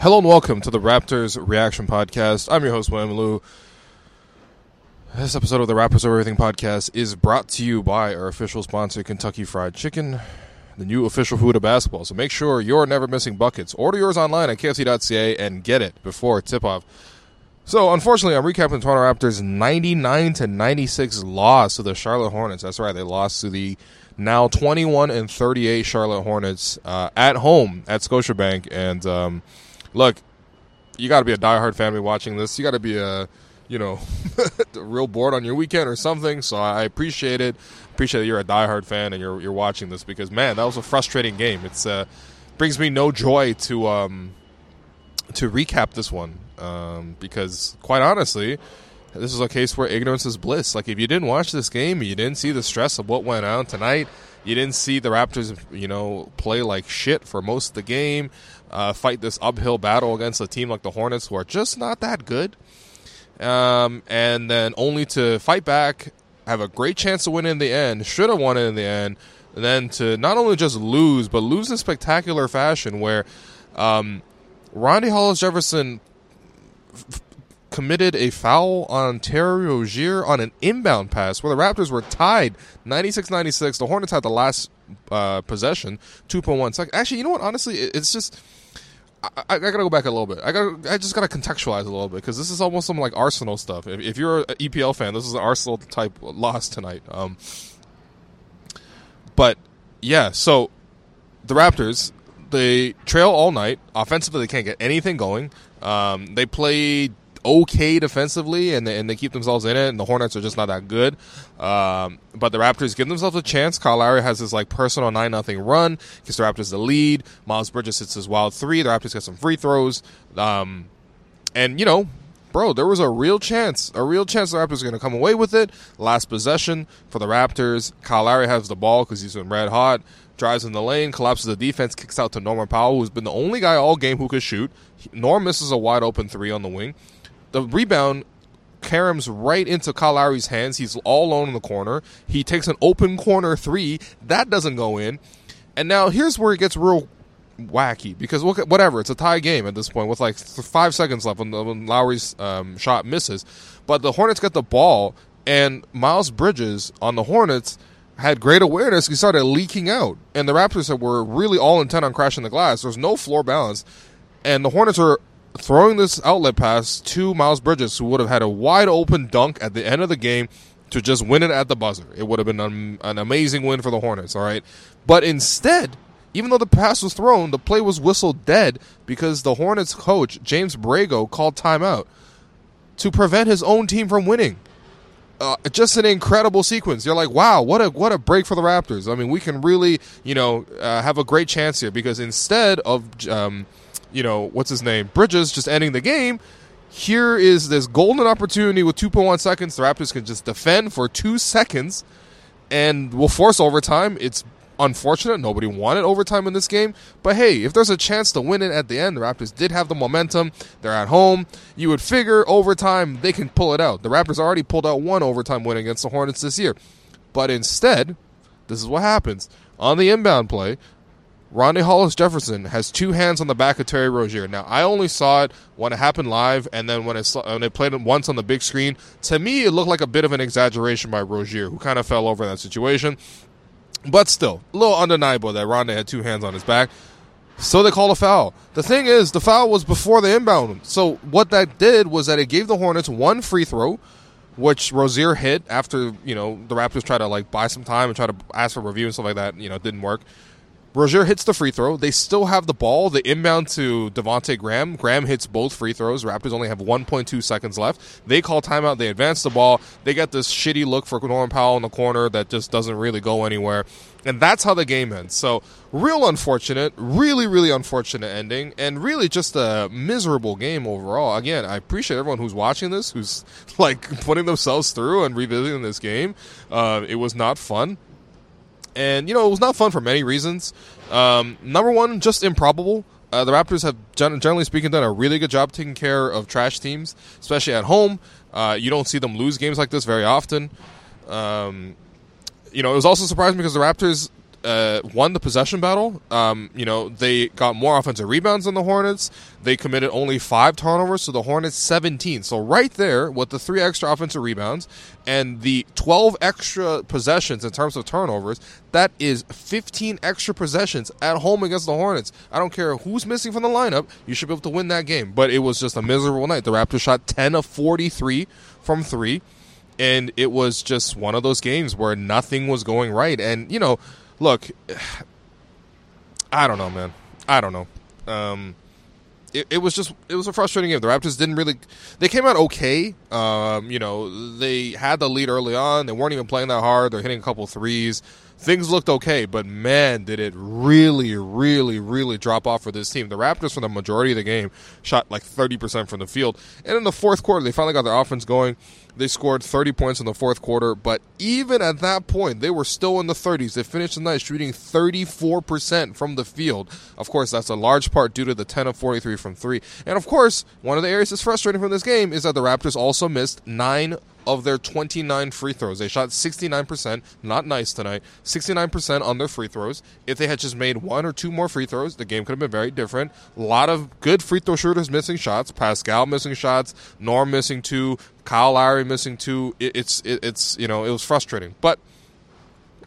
Hello and welcome to the Raptors Reaction Podcast. I'm your host, William Lou. This episode of the Raptors Over Everything podcast is brought to you by our official sponsor, Kentucky Fried Chicken, the new official food of basketball. So make sure you're never missing buckets. Order yours online at KFC.ca and get it before tip off. So unfortunately, I'm recapping the Toronto Raptors' 99 to 96 loss to the Charlotte Hornets. That's right, they lost to the now 21 and 38 Charlotte Hornets uh, at home at Scotiabank. And um, look, you got to be a diehard be watching this. You got to be a you know real bored on your weekend or something. So I appreciate it. Appreciate that you're a diehard fan and you're you're watching this because man, that was a frustrating game. It's uh, brings me no joy to um, to recap this one um, because quite honestly, this is a case where ignorance is bliss. Like if you didn't watch this game, you didn't see the stress of what went on tonight. You didn't see the Raptors, you know, play like shit for most of the game, uh, fight this uphill battle against a team like the Hornets, who are just not that good, um, and then only to fight back, have a great chance to win in the end, should have won it in the end, and then to not only just lose, but lose in spectacular fashion, where um, Rondae Hollis Jefferson f- committed a foul on Terry Rozier on an inbound pass where the Raptors were tied 96-96. The Hornets had the last uh, possession, 2.1 seconds. Actually, you know what? Honestly, it- it's just I, I, gotta go back a little bit. I got I just gotta contextualize a little bit because this is almost some like Arsenal stuff. If, if you're an EPL fan, this is an Arsenal type loss tonight. Um, but yeah, so the Raptors they trail all night. Offensively, they can't get anything going. Um, they play okay defensively, and they, and they keep themselves in it. And the Hornets are just not that good. Um, but the Raptors give themselves a chance. Kyle Lowry has his like personal nine nothing run. Gives the Raptors the lead. Miles Bridges hits his wild three. The Raptors get some free throws. Um, and you know, bro, there was a real chance, a real chance the Raptors are going to come away with it. Last possession for the Raptors. Kyle Lowry has the ball because he's been red hot. Drives in the lane, collapses the defense, kicks out to Norman Powell, who's been the only guy all game who could shoot. Norm misses a wide open three on the wing. The rebound caroms right into Kyle Lowry's hands. He's all alone in the corner. He takes an open corner three. That doesn't go in. And now here's where it gets real wacky because whatever it's a tie game at this point with like five seconds left when, when Lowry's um, shot misses, but the Hornets get the ball and Miles Bridges on the Hornets had great awareness. He started leaking out, and the Raptors were really all intent on crashing the glass. There's no floor balance, and the Hornets are throwing this outlet pass to Miles Bridges, who would have had a wide open dunk at the end of the game to just win it at the buzzer. It would have been an, an amazing win for the Hornets, all right? But instead, even though the pass was thrown, the play was whistled dead because the Hornets coach, James Borrego, called timeout to prevent his own team from winning. Uh, just an incredible sequence. You're like, wow, what a what a break for the Raptors. I mean, we can really, you know, uh, have a great chance here because instead of, um, you know, what's his name, Bridges just ending the game, here is this golden opportunity with 2.1 seconds. The Raptors can just defend for two seconds and will force overtime. It's unfortunate. Nobody wanted overtime in this game. But hey, if there's a chance to win it at the end, the Raptors did have the momentum. They're at home. You would figure overtime they can pull it out. The Raptors already pulled out one overtime win against the Hornets this year. But instead, this is what happens. On the inbound play, Rondae Hollis Jefferson has two hands on the back of Terry Rozier. Now, I only saw it when it happened live, and then when it, when it played it once on the big screen. To me, it looked like a bit of an exaggeration by Rozier, who kind of fell over in that situation. But still, a little undeniable that Rondae had two hands on his back. So they called a foul. The thing is, the foul was before the inbound. So what that did was that it gave the Hornets one free throw, which Rozier hit after you know the Raptors tried to like buy some time and try to ask for review and stuff like that. You know, it didn't work. Rozier hits the free throw. They still have the ball. The inbound to Devonte Graham. Graham hits both free throws. Raptors only have 1.2 seconds left. They call timeout. They advance the ball. They get this shitty look for Norman Powell in the corner that just doesn't really go anywhere. And that's how the game ends. So, real unfortunate, really, really unfortunate ending, and really just a miserable game overall. Again, I appreciate everyone who's watching this, who's like putting themselves through and revisiting this game. Uh, it was not fun and you know it was not fun for many reasons. Um, number one, just improbable. Uh, the Raptors have generally speaking done a really good job taking care of trash teams, especially at home. Uh, you don't see them lose games like this very often. Um, you know, it was also surprising because the Raptors uh, won the possession battle. Um, you know, they got more offensive rebounds than the Hornets. They committed only five turnovers so the Hornets 17. So right there, with the three extra offensive rebounds and the 12 extra possessions in terms of turnovers, that is 15 extra possessions at home against the Hornets. I don't care who's missing from the lineup, you should be able to win that game. But it was just a miserable night. The Raptors shot 10 of 43 from three. And it was just one of those games where nothing was going right. And, you know, look, I don't know, man. I don't know. Um, it, it, was just it was a frustrating game. The Raptors didn't really they came out okay. Um, you know, they had the lead early on. They weren't even playing that hard. They're hitting a couple threes. Things looked okay, but man, did it really, really, really drop off for this team. The Raptors, for the majority of the game, shot like 30% from the field. And in the fourth quarter, they finally got their offense going. They scored 30 points in the fourth quarter, but even at that point, they were still in the 30s. They finished the night shooting 34% from the field. Of course, that's a large part due to the 10 of 43 from three. And of course, one of the areas that's frustrating from this game is that the Raptors also missed nine of their 29 free throws. They shot 69%, not nice tonight, 69% on their free throws. If they had just made one or two more free throws, the game could have been very different. A lot of good free throw shooters missing shots. Pascal missing shots, Norm missing two, Kyle Lowry missing two. It, it's it, it's you know it was frustrating, but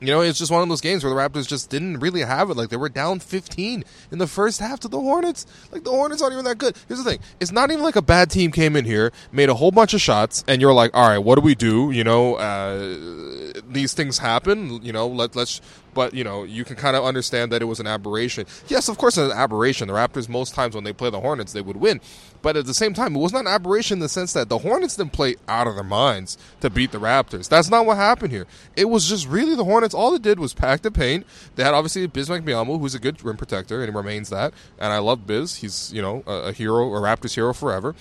you know, it's just one of those games where the Raptors just didn't really have it. Like they were down 15 in the first half to the Hornets. Like the Hornets aren't even that good. Here's the thing: it's not even like a bad team came in here, made a whole bunch of shots, and you're like, all right, what do we do? You know, uh, these things happen. You know, let let's but you know you can kind of understand that it was an aberration. Yes, of course, an aberration. The Raptors most times when they play the Hornets, they would win, but at the same time, it was not an aberration in the sense that the Hornets didn't play out of their minds to beat the Raptors. That's not what happened here. It was just really the Hornets. All they did was pack the paint. They had obviously Bismack Biyombo, who's a good rim protector, and he remains that. And I love Biz. He's you know a, a hero, a Raptors hero forever.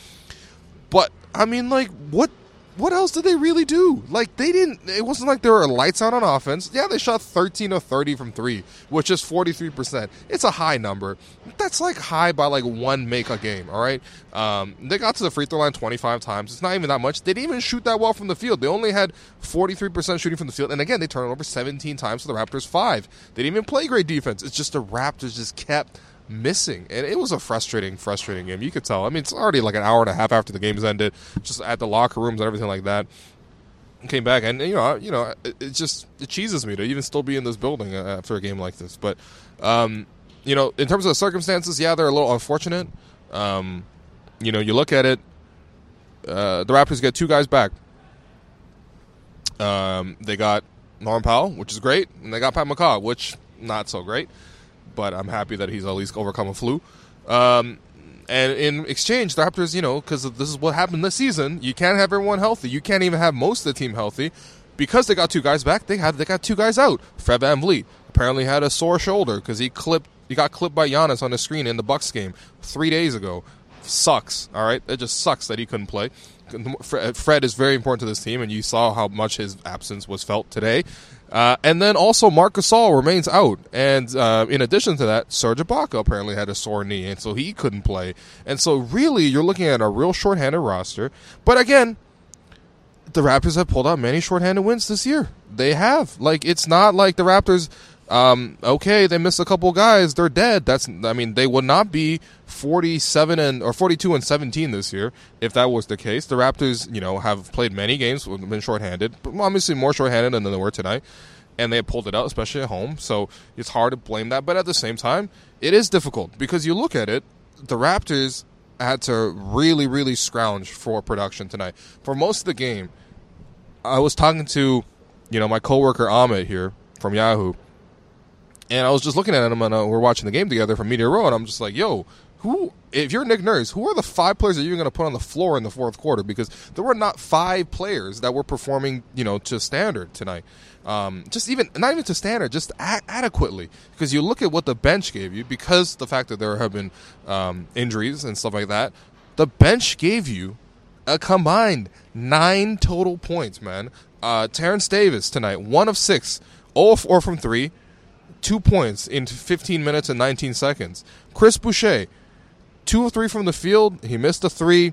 But I mean, like, what what else did they really do? Like they didn't. It wasn't like there were lights out on offense. Yeah, they shot 13 of 30 from three, which is 43 percent. It's a high number. That's like high by like one make a game. All right. Um, they got to the free throw line 25 times. It's not even that much. They didn't even shoot that well from the field. They only had 43 percent shooting from the field. And again, they turned over 17 times to the Raptors five. They didn't even play great defense. It's just the Raptors just kept missing, and it was a frustrating, frustrating game. You could tell. I mean, it's already like an hour and a half after the game's ended, just at the locker rooms and everything like that. Came back, and you know, you know, it, it just it cheeses me to even still be in this building uh, after a game like this. But, um, you know, in terms of the circumstances, yeah, they're a little unfortunate. Um, you know, you look at it, uh, the Raptors get two guys back. Um, they got Norman Powell, which is great, and they got Pat McCaw, which not so great but I'm happy that he's at least overcome a flu. Um, and in exchange, the Raptors, you know, because this is what happened this season, you can't have everyone healthy. You can't even have most of the team healthy. Because they got two guys back, they had they got two guys out. Fred VanVleet apparently had a sore shoulder because he clipped he got clipped by Giannis on the screen in the Bucks game three days ago. Sucks. All right, it just sucks that he couldn't play. Fred is very important to this team, and you saw how much his absence was felt today. Uh, and then also Marc Gasol remains out, and uh, in addition to that, Serge Ibaka apparently had a sore knee, and so he couldn't play. And so really, you're looking at a real shorthanded roster. But again, the Raptors have pulled out many shorthanded wins this year. They have. Like it's not like the Raptors um, okay, they missed a couple guys. They're dead. That's I mean, they would not be 47 and or 42 and 17 this year if that was the case. The Raptors, you know, have played many games, been shorthanded, but obviously more shorthanded than they were tonight, and they have pulled it out, especially at home. So it's hard to blame that. But at the same time, it is difficult because you look at it, the Raptors had to really, really scrounge for production tonight. For most of the game, I was talking to, you know, my coworker Ahmed here from Yahoo And I was just looking at him, and uh, we're watching the game together from Media Row, and I'm just like, yo, who, if you're Nick Nurse, who are the five players that you're going to put on the floor in the fourth quarter? Because there were not five players that were performing, you know, to standard tonight. Um, just even, not even to standard, just a- adequately. Because you look at what the bench gave you, because the fact that there have been um, injuries and stuff like that, the bench gave you a combined nine total points, man. Uh, Terence Davis tonight, one of six, 0 of 4 from three, two points in 15 minutes and 19 seconds. Chris Boucher, two of three from the field. He missed a three.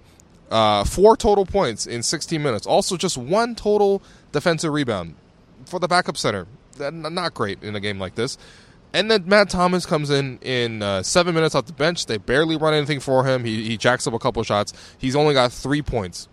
Uh, four total points in 16 minutes. Also, just one total defensive rebound for the backup center. Not great in a game like this. And then Matt Thomas comes in in uh, seven minutes off the bench. They barely run anything for him. He, he jacks up a couple shots. He's only got three points.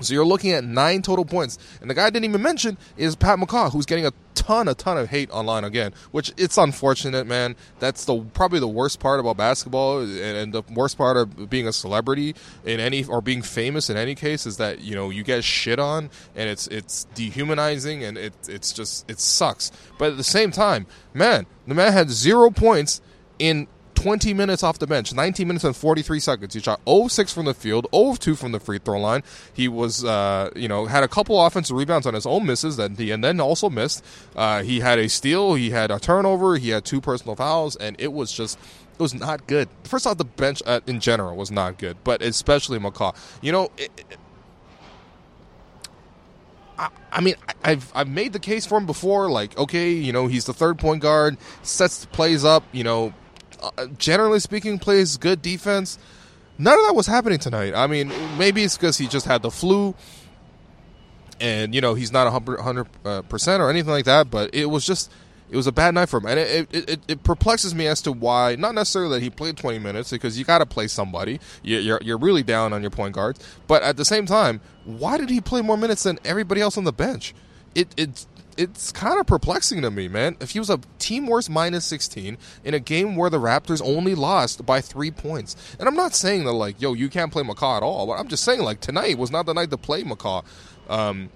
So you're looking at nine total points. And the guy I didn't even mention is Pat McCaw, who's getting a ton, a ton of hate online again, which it's unfortunate, man. That's the probably the worst part about basketball and, and the worst part of being a celebrity in any or being famous in any case is that, you know, you get shit on and it's it's dehumanizing and it it's just it sucks. But at the same time, man, the man had zero points in 20 minutes off the bench, 19 minutes and 43 seconds. He shot 0 6 from the field, 0 2 from the free throw line. He was, uh, you know, had a couple offensive rebounds on his own misses that he and then also missed. Uh, he had a steal, he had a turnover, he had two personal fouls, and it was just. It was not good. First off, the bench uh, in general was not good, but especially McCaw. You know, it, it, I, I mean, I've I've made the case for him before. Like, okay, you know, he's the third point guard, sets plays up. You know, generally speaking, plays good defense. None of that was happening tonight. I mean, maybe it's because he just had the flu, and you know he's not hundred uh, percent or anything like that. But it was just it was a bad night for him, and it, it, it, it perplexes me as to why. Not necessarily that he played twenty minutes because you got to play somebody. You're you're really down on your point guards, but at the same time, why did he play more minutes than everybody else on the bench? It it it's kind of perplexing to me, man. If he was a team worst minus 16 in a game where the Raptors only lost by three points, and I'm not saying that like, yo, you can't play McCaw at all, but I'm just saying like tonight was not the night to play McCaw. Um,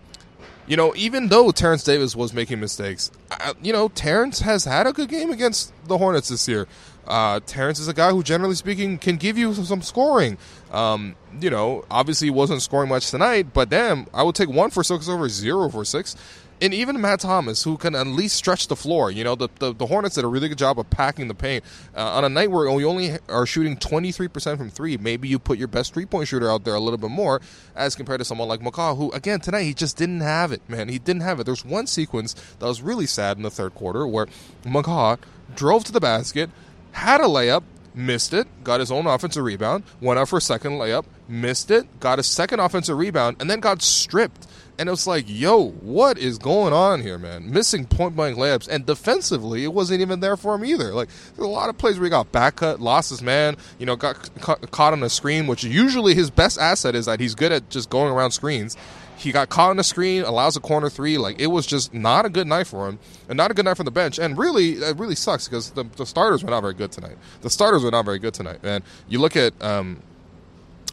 you know, even though Terence Davis was making mistakes, I, you know, Terence has had a good game against the Hornets this year. Uh, Terence is a guy who, generally speaking, can give you some scoring. Um, you know, obviously he wasn't scoring much tonight, but damn, I would take one for six over zero for six and even Matt Thomas, who can at least stretch the floor. You know, the, the, the Hornets did a really good job of packing the paint. Uh, on a night where we only are shooting 23% from three, maybe you put your best three point shooter out there a little bit more as compared to someone like McCaw, who, again, tonight he just didn't have it, man. He didn't have it. There's one sequence that was really sad in the third quarter where McCaw drove to the basket, had a layup, missed it, got his own offensive rebound, went out for a second layup, missed it, got a second offensive rebound, and then got stripped and it was like, yo, what is going on here, man? Missing point blank layups, and defensively, it wasn't even there for him either. Like, there's a lot of plays where he got back cut, lost his man, you know, got ca- caught on a screen, which usually his best asset is that he's good at just going around screens. He got caught on a screen, allows a corner three. Like, it was just not a good night for him, and not a good night from the bench. And really, it really sucks because the, the starters were not very good tonight. The starters were not very good tonight, man. You look at um,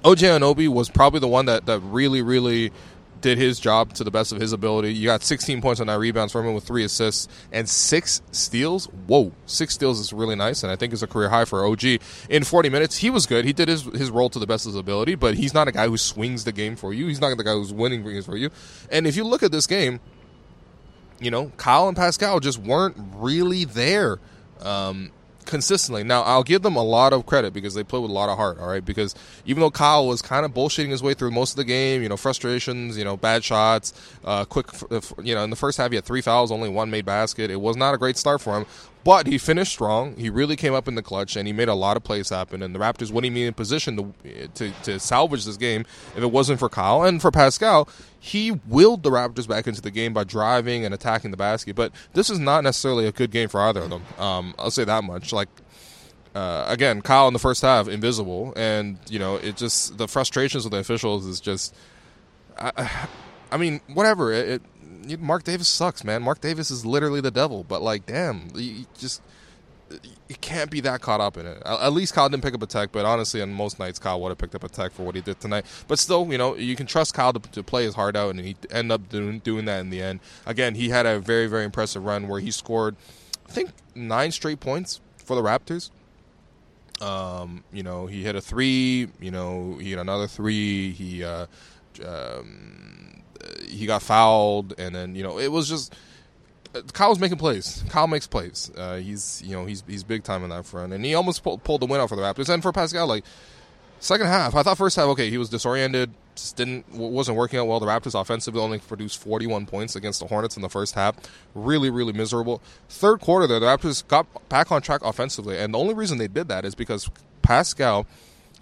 OG Anunoby was probably the one that, that really, really did his job to the best of his ability. You got 16 points on that rebounds from him with three assists and six steals. Whoa, six steals is really nice, and I think is a career high for OG. In 40 minutes, he was good. He did his his role to the best of his ability, but he's not a guy who swings the game for you. He's not the guy who's winning games for you. And if you look at this game, you know, Kyle and Pascal just weren't really there. Um, consistently. Now, I'll give them a lot of credit because they play with a lot of heart, all right? Because even though Kyle was kind of bullshitting his way through most of the game, you know, frustrations, you know, bad shots, uh, quick, you know, in the first half, he had three fouls, only one made basket. It was not a great start for him. But he finished strong. He really came up in the clutch, and he made a lot of plays happen. And the Raptors wouldn't be in position to, to, to salvage this game if it wasn't for Kyle and for Pascal. He willed the Raptors back into the game by driving and attacking the basket. But this is not necessarily a good game for either of them. Um, I'll say that much. Like uh, again, Kyle in the first half invisible, and you know it just the frustrations with the officials is just. I, I mean, whatever. It, it Marc Davis sucks, man. Marc Davis is literally the devil. But like, damn, you just you can't be that caught up in it. At least Kyle didn't pick up a tech, but honestly, on most nights, Kyle would have picked up a tech for what he did tonight. But still, you know, you can trust Kyle to, to play his heart out, and he end up doing doing that in the end. Again, he had a very very impressive run where he scored I think nine straight points for the Raptors. Um, you know, he hit a three. You know, he hit another three. He uh, um, he got fouled, and then you know it was just Kyle's making plays. Kyle makes plays. Uh, he's you know he's he's big time in that front, and he almost pulled, pulled the win out for the Raptors. And for Pascal, like second half, I thought first half okay, he was disoriented, just didn't wasn't working out well. The Raptors offensively only produced 41 points against the Hornets in the first half. Really, really miserable. Third quarter, there, the Raptors got back on track offensively, and the only reason they did that is because Pascal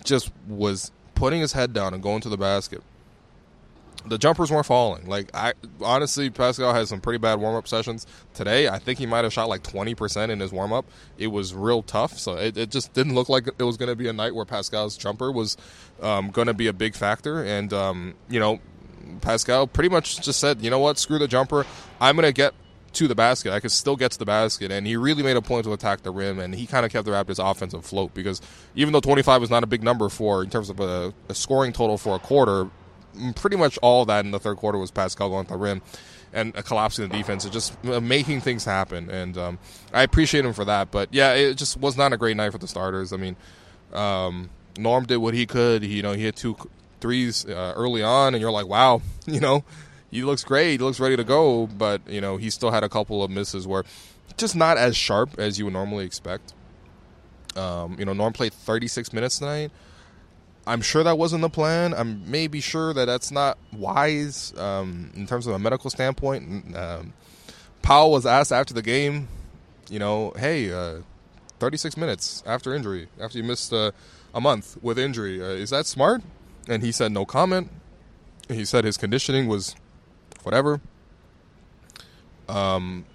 just was putting his head down and going to the basket the jumpers weren't falling. Like I honestly, Pascal has some pretty bad warm up sessions today. I think he might have shot like twenty percent in his warm up. It was real tough, so it, it just didn't look like it was going to be a night where Pascal's jumper was um, going to be a big factor. And um, you know, Pascal pretty much just said, you know what, screw the jumper. I'm going to get to the basket. I could still get to the basket, and he really made a point to attack the rim, and he kind of kept the Raptors' offense afloat because even though 25 was not a big number for in terms of a, a scoring total for a quarter, pretty much all that in the third quarter was Pascal going to the rim and collapsing the defense and just making things happen. And um, I appreciate him for that. But yeah, it just was not a great night for the starters. I mean, um, Norm did what he could. He, you know, he hit two threes uh, early on, and you're like, wow, you know, he looks great. He looks ready to go. But you know, he still had a couple of misses where just not as sharp as you would normally expect. Um, you know, Norm played 36 minutes tonight. I'm sure that wasn't the plan. I'm maybe sure that that's not wise um, in terms of a medical standpoint. Um, Powell was asked after the game, you know, hey, uh, 36 minutes after injury, after you missed uh, a month with injury, uh, is that smart? And he said no comment. He said his conditioning was whatever. Um,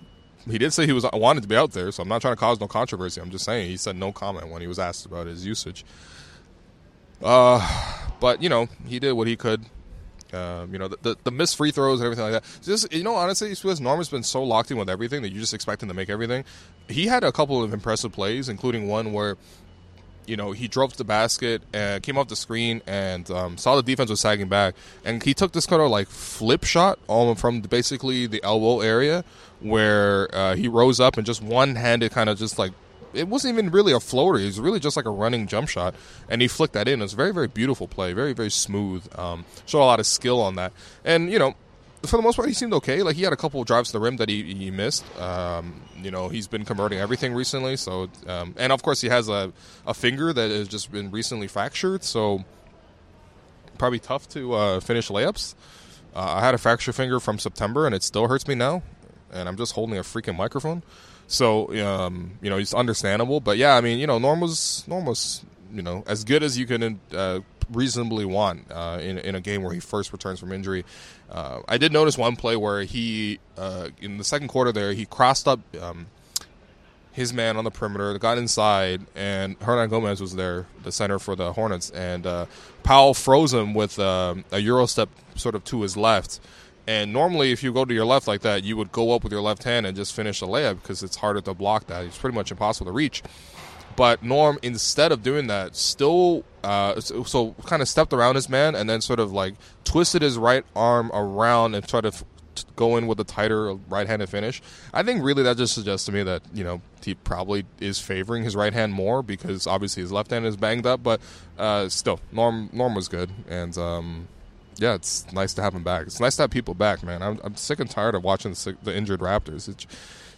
he did say he was wanted to be out there, so I'm not trying to cause no controversy. I'm just saying he said no comment when he was asked about his usage. Uh, but you know, he did what he could. Um, you know, the, the, the missed free throws and everything like that. Just you know, honestly, Swiss Norm has been so locked in with everything that you just expect him to make everything. He had a couple of impressive plays, including one where you know, he drove the basket and came off the screen and um, saw the defense was sagging back, and he took this kind of like flip shot all from basically the elbow area where uh, he rose up and just one handed kind of just like it wasn't even really a floater. It was really just like a running jump shot, and he flicked that in. It was a very, very beautiful play, very, very smooth. Um, showed a lot of skill on that, and you know, for the most part, he seemed okay. Like he had a couple of drives to the rim that he, he missed. Um, you know, he's been converting everything recently. So, um, and of course, he has a, a finger that has just been recently fractured. So, probably tough to uh, finish layups. Uh, I had a fractured finger from September, and it still hurts me now. And I'm just holding a freaking microphone. So um, you know, it's understandable. But yeah, I mean, you know, Norm was you know as good as you can uh, reasonably want uh, in in a game where he first returns from injury. Uh, I did notice one play where he uh, in the second quarter there he crossed up. Um, his man on the perimeter got inside, and Hernangomez was there, the center for the Hornets, and uh, Powell froze him with um, a euro step sort of to his left, and normally, if you go to your left like that, you would go up with your left hand and just finish the layup because it's harder to block that. It's pretty much impossible to reach. But Norm, instead of doing that, still uh, so, kind of stepped around his man and then sort of like twisted his right arm around and tried to f- go in with a tighter right-handed finish. I think really that just suggests to me that you know he probably is favoring his right hand more because obviously his left hand is banged up. But uh, still, Norm Norm was good and. Um, yeah, it's nice to have him back. It's nice to have people back, man. I'm, I'm sick and tired of watching the, the injured Raptors. It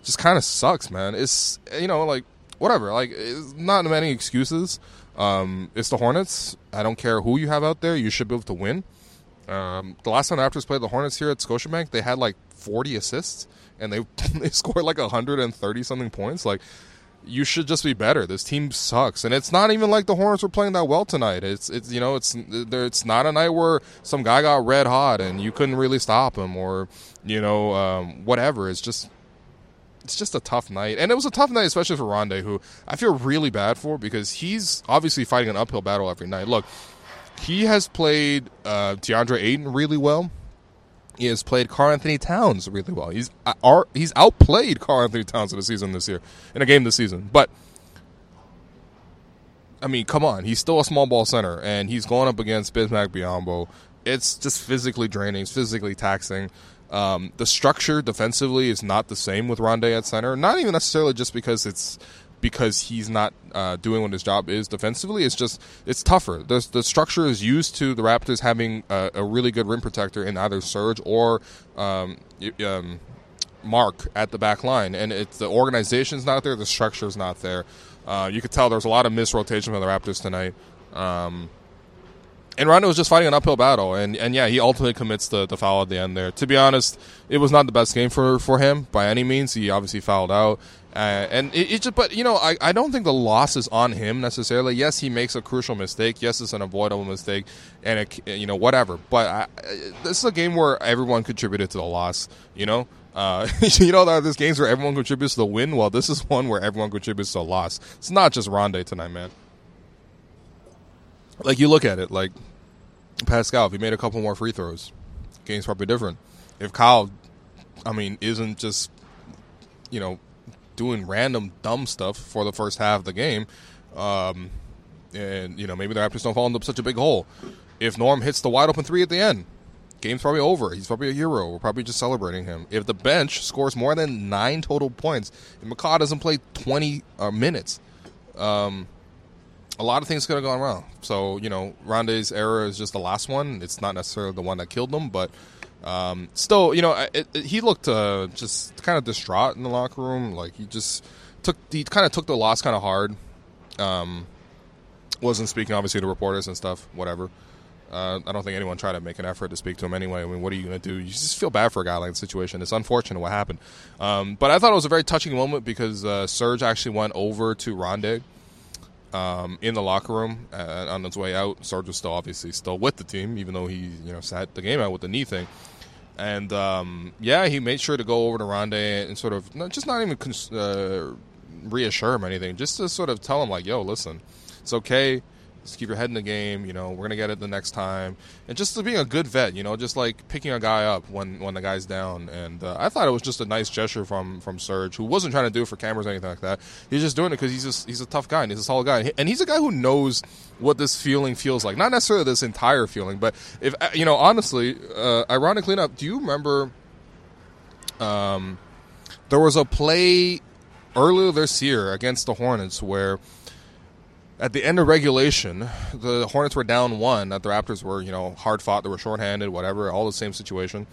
just kind of sucks, man. It's you know like whatever. Like it's not many excuses. Um, it's the Hornets. I don't care who you have out there. You should be able to win. Um, the last time the Raptors played the Hornets here at Scotiabank, they had like 40 assists and they they scored like 130 something points. Like you should just be better. This team sucks, and it's not even like the Hornets were playing that well tonight. It's it's you know it's there it's not a night where some guy got red hot and you couldn't really stop him or you know um, whatever. It's just it's just a tough night, and it was a tough night, especially for Rondae, who I feel really bad for because he's obviously fighting an uphill battle every night. Look, he has played uh, DeAndre Ayton really well he has played Karl-Anthony Towns really well. He's uh, he's outplayed Karl-Anthony Towns in the season this year, in a game this season. But I mean, come on, he's still a small ball center, and he's going up against Bismack Biyombo. It's just physically draining, it's physically taxing. Um, the structure defensively is not the same with Rondae at center. Not even necessarily just because it's because he's not uh, doing what his job is defensively. It's just it's tougher. The the structure is used to the Raptors having a, a really good rim protector in either Serge or um, um, Marc at the back line, and it's the organization's not there, the structure's not there. Uh, you could tell there's a lot of misrotation from the Raptors tonight. Um, and Rondae was just fighting an uphill battle, and, and yeah, he ultimately commits the, the foul at the end there. To be honest, it was not the best game for, for him by any means. He obviously fouled out, uh, and it, it, just but you know I, I don't think the loss is on him necessarily. Yes, he makes a crucial mistake. Yes, it's an avoidable mistake, and it, you know whatever. But I, this is a game where everyone contributed to the loss. You know, uh, you know there's games where everyone contributes to the win. Well, this is one where everyone contributes to the loss. It's not just Rondae tonight, man. Like you look at it, like Pascal, if he made a couple more free throws, game's probably different. If Kyle, I mean, isn't just you know doing random dumb stuff for the first half of the game, um, and you know maybe the Raptors don't fall into such a big hole. If Norm hits the wide open three at the end, game's probably over. He's probably a hero. We're probably just celebrating him. If the bench scores more than nine total points, and McCaw doesn't play twenty uh, minutes, um, a lot of things could have gone wrong. So you know, Rondae's error is just the last one. It's not necessarily the one that killed them, but um, still, you know, it, it, he looked uh, just kind of distraught in the locker room. Like he just took, he kind of took the loss kind of hard. Um, wasn't speaking obviously to reporters and stuff. Whatever. Uh, I don't think anyone tried to make an effort to speak to him anyway. I mean, what are you going to do? You just feel bad for a guy like the situation. It's unfortunate what happened. Um, but I thought it was a very touching moment because uh, Serge actually went over to Rondae um, in the locker room uh, on his way out. Serge was still obviously still with the team, even though he you know sat the game out with the knee thing. And um, yeah, he made sure to go over to Rondae and sort of not, just not even uh, reassure him anything, just to sort of tell him like, "Yo, listen, it's okay." Just keep your head in the game. You know, we're gonna get it the next time, and just being a good vet. You know, just like picking a guy up when when the guy's down. And uh, I thought it was just a nice gesture from from Serge, who wasn't trying to do it for cameras or anything like that. He's just doing it because he's just he's a tough guy and he's a solid guy, and he's a guy who knows what this feeling feels like. Not necessarily this entire feeling, but if uh, you know, honestly, uh, ironically enough, do you remember? Um, there was a play earlier this year against the Hornets where at the end of regulation, the Hornets were down one. That the Raptors were, you know, hard fought. They were shorthanded, whatever. All the same situation.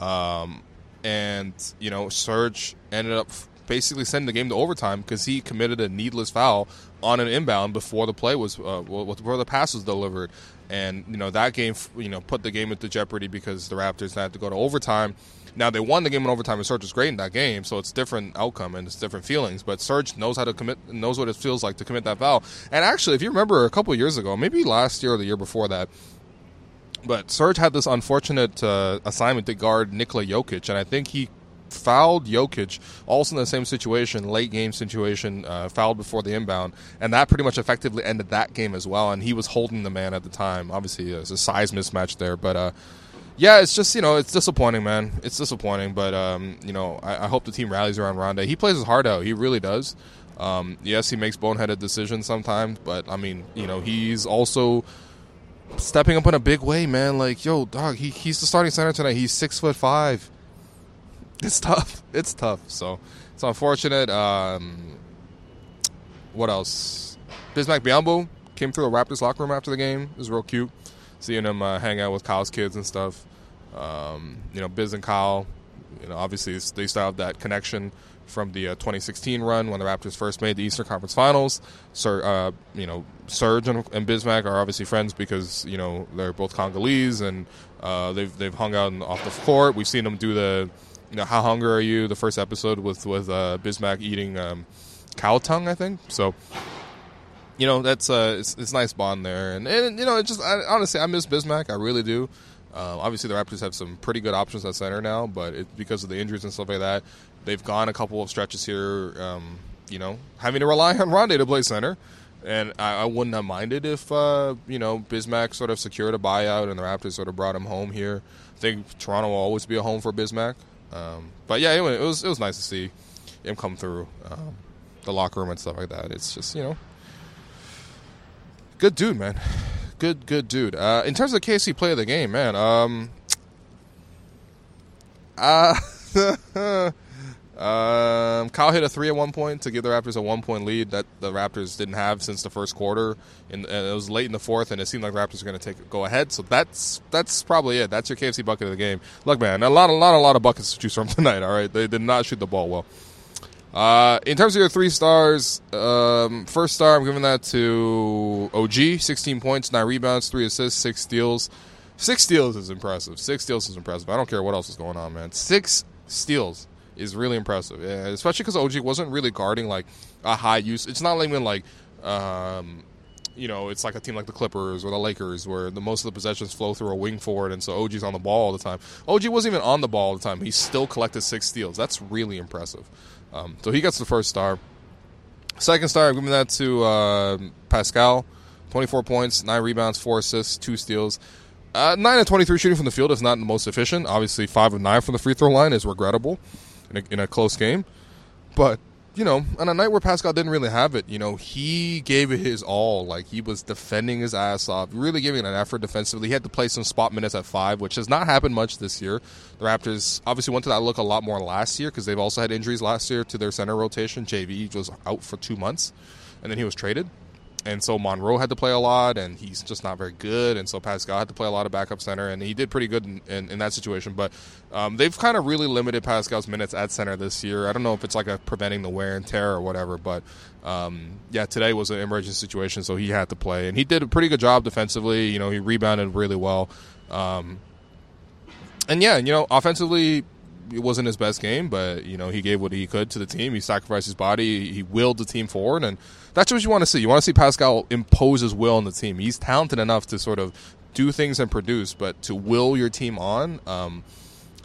Um, and you know, Serge ended up basically sending the game to overtime because he committed a needless foul on an inbound before the play was uh, before the pass was delivered, and you know that game, you know, put the game into jeopardy because the Raptors had to go to overtime now they won the game in overtime, and Serge was great in that game, so it's different outcome and it's different feelings. But Serge knows how to commit, knows what it feels like to commit that foul. And actually, if you remember a couple years ago, maybe last year or the year before that, but Serge had this unfortunate uh, assignment to guard Nikola Jokic, and I think he fouled Jokic, also in the same situation, late game situation, uh, fouled before the inbound, and that pretty much effectively ended that game as well. And he was holding the man at the time. Obviously, there's a size mismatch there, but uh, yeah, it's just you know it's disappointing, man. It's disappointing, but um, you know I, I, hope the team rallies around Rondae. He plays his heart out. He really does. Um, yes, he makes boneheaded decisions sometimes, but I mean, you know, he's also stepping up in a big way, man. Like, yo, dog, he, he's the starting center tonight. He's six foot five. It's tough. It's tough. So it's unfortunate. Um, what else? Bismack Biyombo came through the Raptors locker room after the game. It was real cute seeing him uh, hang out with Kyle's kids and stuff. Um, you know, Biz and Kyle, you know, obviously they still have that connection from the uh, 2016 run when the Raptors first made the Eastern Conference Finals. Sir, uh, you know, Serge and, and, Bismack are obviously friends because you know they're both Congolese and uh, they've they've hung out off the court. We've seen them do the, you know, how hungry are you? The first episode with with uh, Bismack eating um, cow tongue, I think. So you know that's uh it's, it's nice bond there and, and you know it just I, honestly i miss bismack i really do uh, obviously the raptors have some pretty good options at center now but it, because of the injuries and stuff like that they've gone a couple of stretches here um, you know having to rely on Rondae to play center and I, I wouldn't have minded if uh, you know Bismack sort of secured a buyout and the Raptors sort of brought him home here. I think Toronto will always be a home for Bismack. Um, but yeah, anyway, it was it was nice to see him come through um, the locker room and stuff like that. It's just you know good dude, man. Good, good dude. Uh, in terms of KFC play of the game, man, um, Uh, um, Kyle hit a three at one point to give the Raptors a one point lead that the Raptors didn't have since the first quarter, and, and it was late in the fourth, and it seemed like the Raptors were going to take go ahead. So that's that's probably it. That's your KFC bucket of the game. Look, man, a lot, a lot, a lot of buckets to choose from tonight. All right, they did not shoot the ball well. Uh, in terms of your three stars, um, first star, I'm giving that to OG. 16 points, 9 rebounds, 3 assists, 6 steals. 6 steals is impressive. 6 steals is impressive. I don't care what else is going on, man. 6 steals is really impressive, yeah, especially because OG wasn't really guarding like a high use. It's not even like, um, you know, it's like a team like the Clippers or the Lakers where the most of the possessions flow through a wing forward, and so OG's on the ball all the time. OG wasn't even on the ball all the time. He still collected six steals. That's really impressive. Um, so he gets the first star. Second star, I'm giving that to uh, Pascal. 24 points, 9 rebounds, 4 assists, 2 steals. Uh, 9 of 23 shooting from the field is not the most efficient. Obviously, 5 of 9 from the free throw line is regrettable in a, in a close game. But you know, on a night where Pascal didn't really have it, you know, he gave it his all. Like he was defending his ass off, really giving an effort defensively. He had to play some spot minutes at five, which has not happened much this year. The Raptors obviously went to that look a lot more last year because they've also had injuries last year to their center rotation. JV was out for two months, and then he was traded and so Monroe had to play a lot, and he's just not very good, and so Pascal had to play a lot of backup center, and he did pretty good in, in, in that situation. But um, they've kind of really limited Pascal's minutes at center this year. I don't know if it's like a preventing the wear and tear or whatever, but um, yeah, today was an emergency situation, so he had to play, and he did a pretty good job defensively. You know, he rebounded really well, um, and yeah, you know, offensively it wasn't his best game, but you know he gave what he could to the team. He sacrificed his body. He willed the team forward, and that's what you want to see. You want to see Pascal impose his will on the team. He's talented enough to sort of do things and produce, but to will your team on um,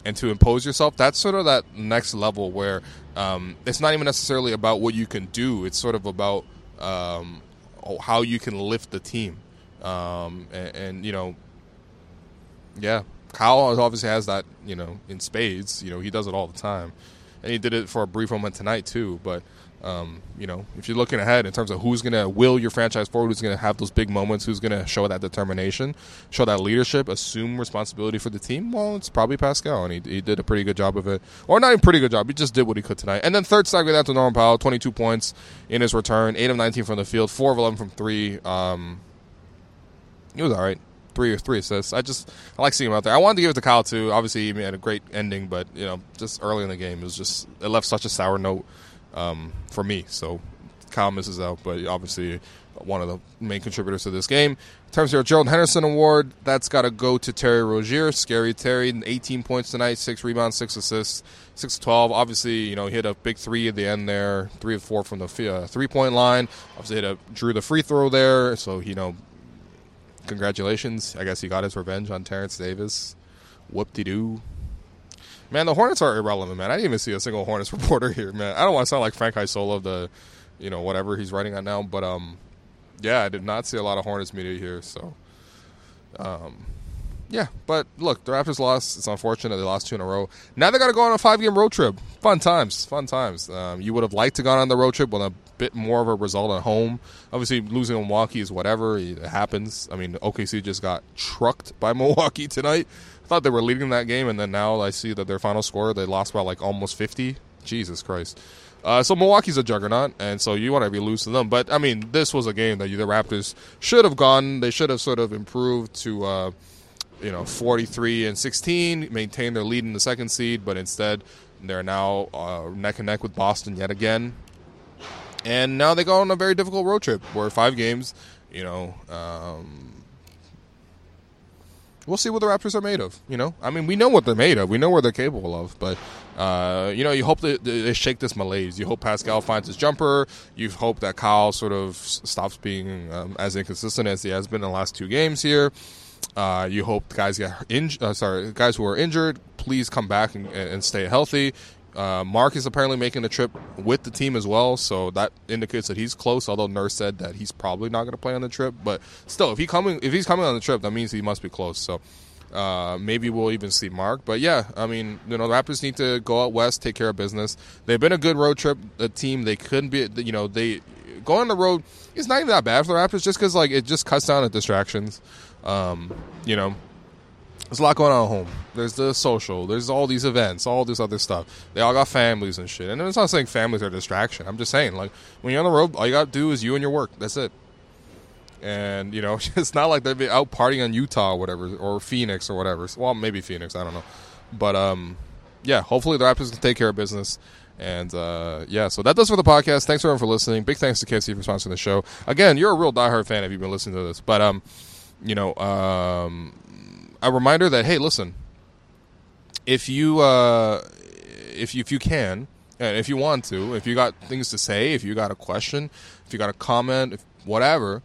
and to impose yourself, that's sort of that next level where um, it's not even necessarily about what you can do. It's sort of about um, how you can lift the team, um, and, and you know, yeah, Kyle obviously has that, you know, in spades. You know, he does it all the time, and he did it for a brief moment tonight too. But um, you know, if you're looking ahead in terms of who's going to will your franchise forward, who's going to have those big moments, who's going to show that determination, show that leadership, assume responsibility for the team, well, it's probably Pascal, and he, he did a pretty good job of it. Or not even pretty good job, he just did what he could tonight. And then third we that to Norman Powell, 22 points in his return, 8 of 19 from the field, 4 of 11 from 3. Um, he was all right three or three assists. I just I like seeing him out there. I wanted to give it to Kyle too. Obviously, he had a great ending, but you know, just early in the game, it was just it left such a sour note um, for me. So Kyle misses out, but obviously one of the main contributors to this game. In terms of your Gerald Henderson Award, that's got to go to Terry Rozier. Scary Terry, 18 points tonight, six rebounds, six assists, six twelve. Obviously, you know he hit a big three at the end there, three of four from the uh, three point line. Obviously, hit a drew the free throw there, so you know congratulations. I guess he got his revenge on Terence Davis. Whoop de doo. Man, the Hornets are irrelevant, man. I didn't even see a single Hornets reporter here, man. I don't want to sound like Frank Isola the, you know, whatever he's writing on now, but um, yeah, I did not see a lot of Hornets media here. So, um, yeah, but look, the Raptors lost. It's unfortunate they lost two in a row. Now they got to go on a five-game road trip. Fun times, fun times. Um, you would have liked to gone on the road trip with a bit more of a result at home. Obviously, losing Milwaukee is whatever. It happens. I mean, OKC just got trucked by Milwaukee tonight. I thought they were leading that game, and then now I see that their final score they lost by like almost fifty. Jesus Christ. Uh, so Milwaukee's a juggernaut, and so you want to be lose to them. But I mean, this was a game that the Raptors should have gone. They should have sort of improved to, uh, you know, forty three and sixteen, maintain their lead in the second seed, but instead they're now uh, neck and neck with Boston yet again. And now they go on a very difficult road trip where five games, you know, um, we'll see what the Raptors are made of. You know, I mean, we know what they're made of. We know where they're capable of. But uh, you know, you hope that they shake this malaise. You hope Pascal finds his jumper. You hope that Kyle sort of stops being um, as inconsistent as he has been in the last two games here. Uh, you hope guys get injured. Uh, sorry, guys who are injured, please come back and, and stay healthy. Uh, Marc is apparently making the trip with the team as well, so that indicates that he's close. Although Nurse said that he's probably not going to play on the trip, but still, if he coming, if he's coming on the trip, that means he must be close. So uh, maybe we'll even see Marc. But yeah, I mean, you know, the Raptors need to go out west, take care of business. They've been a good road trip. The team they couldn't be, you know, they going on the road. It's not even that bad for the Raptors, just because like it just cuts down the distractions. Um, you know, there's a lot going on at home. There's the social. There's all these events, all this other stuff. They all got families and shit. And it's not saying families are a distraction. I'm just saying, like, when you're on the road, all you got to do is you and your work. That's it. And, you know, it's not like they'd be out partying in Utah or whatever, or Phoenix or whatever. Well, maybe Phoenix. I don't know. But, um, yeah, hopefully the Raptors can take care of business. And uh, yeah, so that does for the podcast. Thanks everyone for listening. Big thanks to KFC for sponsoring the show. Again, you're a real diehard fan if you've been listening to this. But um, you know, um, a reminder that hey, listen, if you uh, if you, if you can, and if you want to, if you got things to say, if you got a question, if you got a comment, if whatever,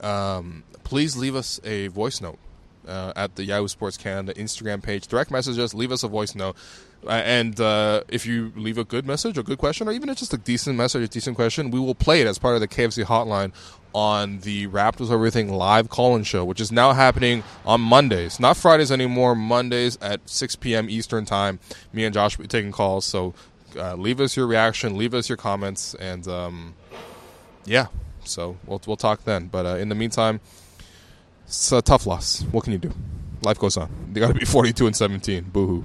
um, please leave us a voice note. Uh, at the Yahoo Sports Canada Instagram page. Direct message us, leave us a voice note. Uh, and uh, if you leave a good message, a good question, or even just a decent message, a decent question, we will play it as part of the KFC hotline on the Raptors Everything live call-in show, which is now happening on Mondays, not Fridays anymore. Mondays at 6 p.m. Eastern time. Me and Josh will be taking calls. So uh, leave us your reaction, leave us your comments, and um, yeah. So we'll we'll talk then. But uh, in the meantime. It's a tough loss. What can you do? Life goes on. They got to be 42 and 17. Boo hoo.